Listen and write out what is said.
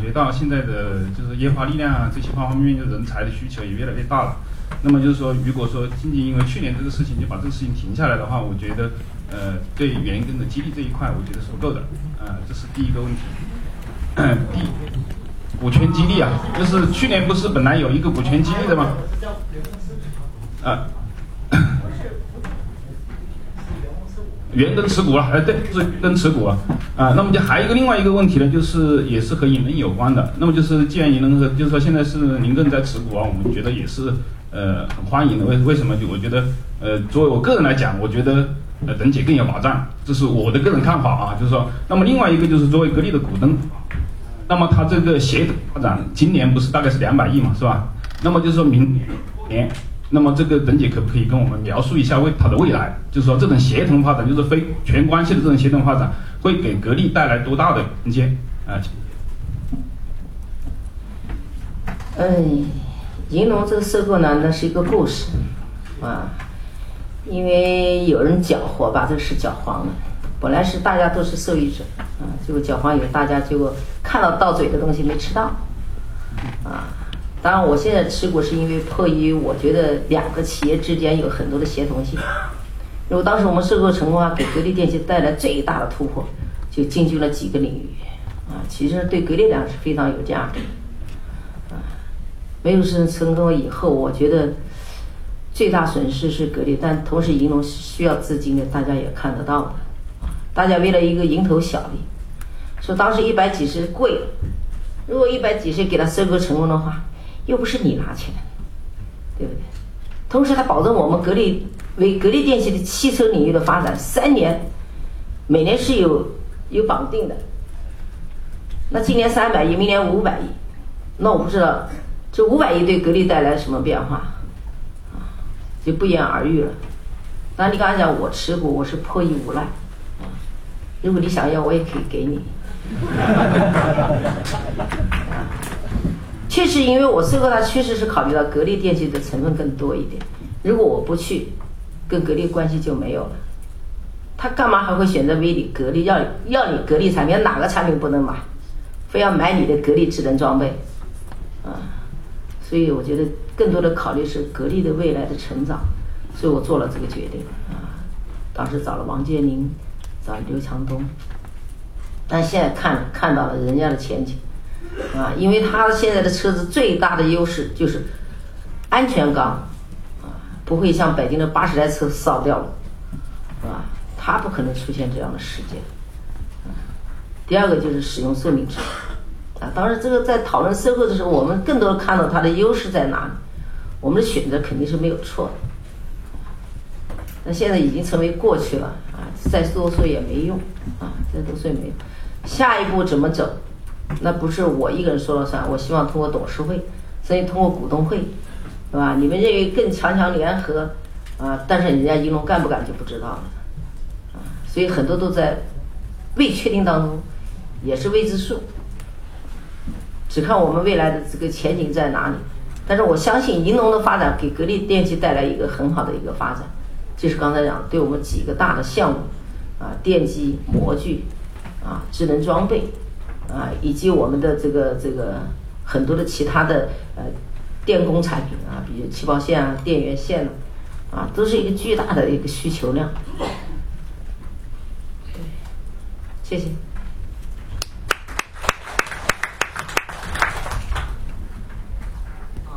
觉到现在的就是研发力量啊这些方方面面的人才的需求也越来越大了。那么就是说，如果说仅仅因为去年这个事情就把这个事情停下来的话，我觉得呃对员工的激励这一块，我觉得是不够的。啊，这是第一个问题。第股权激励啊，就是去年不是本来有一个股权激励的吗？啊。员工持股了，哎，对，是员工持股啊，啊，那么就还有一个另外一个问题呢，就是也是和银能有关的。那么就是既然银能和，就是说现在是您正在持股啊，我们觉得也是呃很欢迎的。为为什么？就我觉得呃作为我个人来讲，我觉得呃等解更有保障，这是我的个人看法啊。就是说，那么另外一个就是作为格力的股东，那么它这个协同发展，今年不是大概是两百亿嘛，是吧？那么就是说明年。那么这个任姐可不可以跟我们描述一下未它的未来？就是说这种协同发展，就是非全关系的这种协同发展，会给格力带来多大的空间啊？嗯，银龙这个收购呢，那是一个故事啊，因为有人搅和，把这个事搅黄了。本来是大家都是受益者啊，结果搅黄以后，大家结果看到到嘴的东西没吃到啊。当然，我现在持股是因为迫于我觉得两个企业之间有很多的协同性。如果当时我们收购成功啊，给格力电器带来最大的突破，就进军了几个领域，啊，其实对格力来讲是非常有价值。啊，没有成成功以后，我觉得最大损失是格力，但同时银龙需要资金的，大家也看得到的。大家为了一个蝇头小利，说当时一百几十贵，如果一百几十给他收购成功的话。又不是你拿钱，对不对？同时，它保证我们格力为格力电器的汽车领域的发展三年，每年是有有绑定的。那今年三百亿，明年五百亿，那我不知道这五百亿对格力带来什么变化，啊，就不言而喻了。那你刚才讲我持股，我是迫于无赖，如果你想要，我也可以给你。确实，因为我最后他，确实是考虑到格力电器的成分更多一点。如果我不去，跟格力关系就没有了。他干嘛还会选择为你格力要要你格力产品？哪个产品不能买？非要买你的格力智能装备？啊，所以我觉得更多的考虑是格力的未来的成长，所以我做了这个决定啊。当时找了王健林，找刘强东，但现在看看到了人家的前景。啊，因为它现在的车子最大的优势就是安全钢，啊，不会像北京的八十台车烧掉了，是吧？它不可能出现这样的事件。第二个就是使用寿命长，啊，当然这个在讨论收购的时候，我们更多的看到它的优势在哪里，我们的选择肯定是没有错的。那现在已经成为过去了，啊，再多说也没用，啊，再多说也没用。下一步怎么走？那不是我一个人说了算，我希望通过董事会，所以通过股东会，是吧？你们认为更强强联合，啊，但是人家银龙干不干就不知道了，啊，所以很多都在未确定当中，也是未知数，只看我们未来的这个前景在哪里。但是我相信银龙的发展给格力电器带来一个很好的一个发展，就是刚才讲，对我们几个大的项目，啊，电机、模具，啊，智能装备。啊，以及我们的这个这个很多的其他的呃电工产品啊，比如气泡线啊、电源线啊，都是一个巨大的一个需求量。对，谢谢。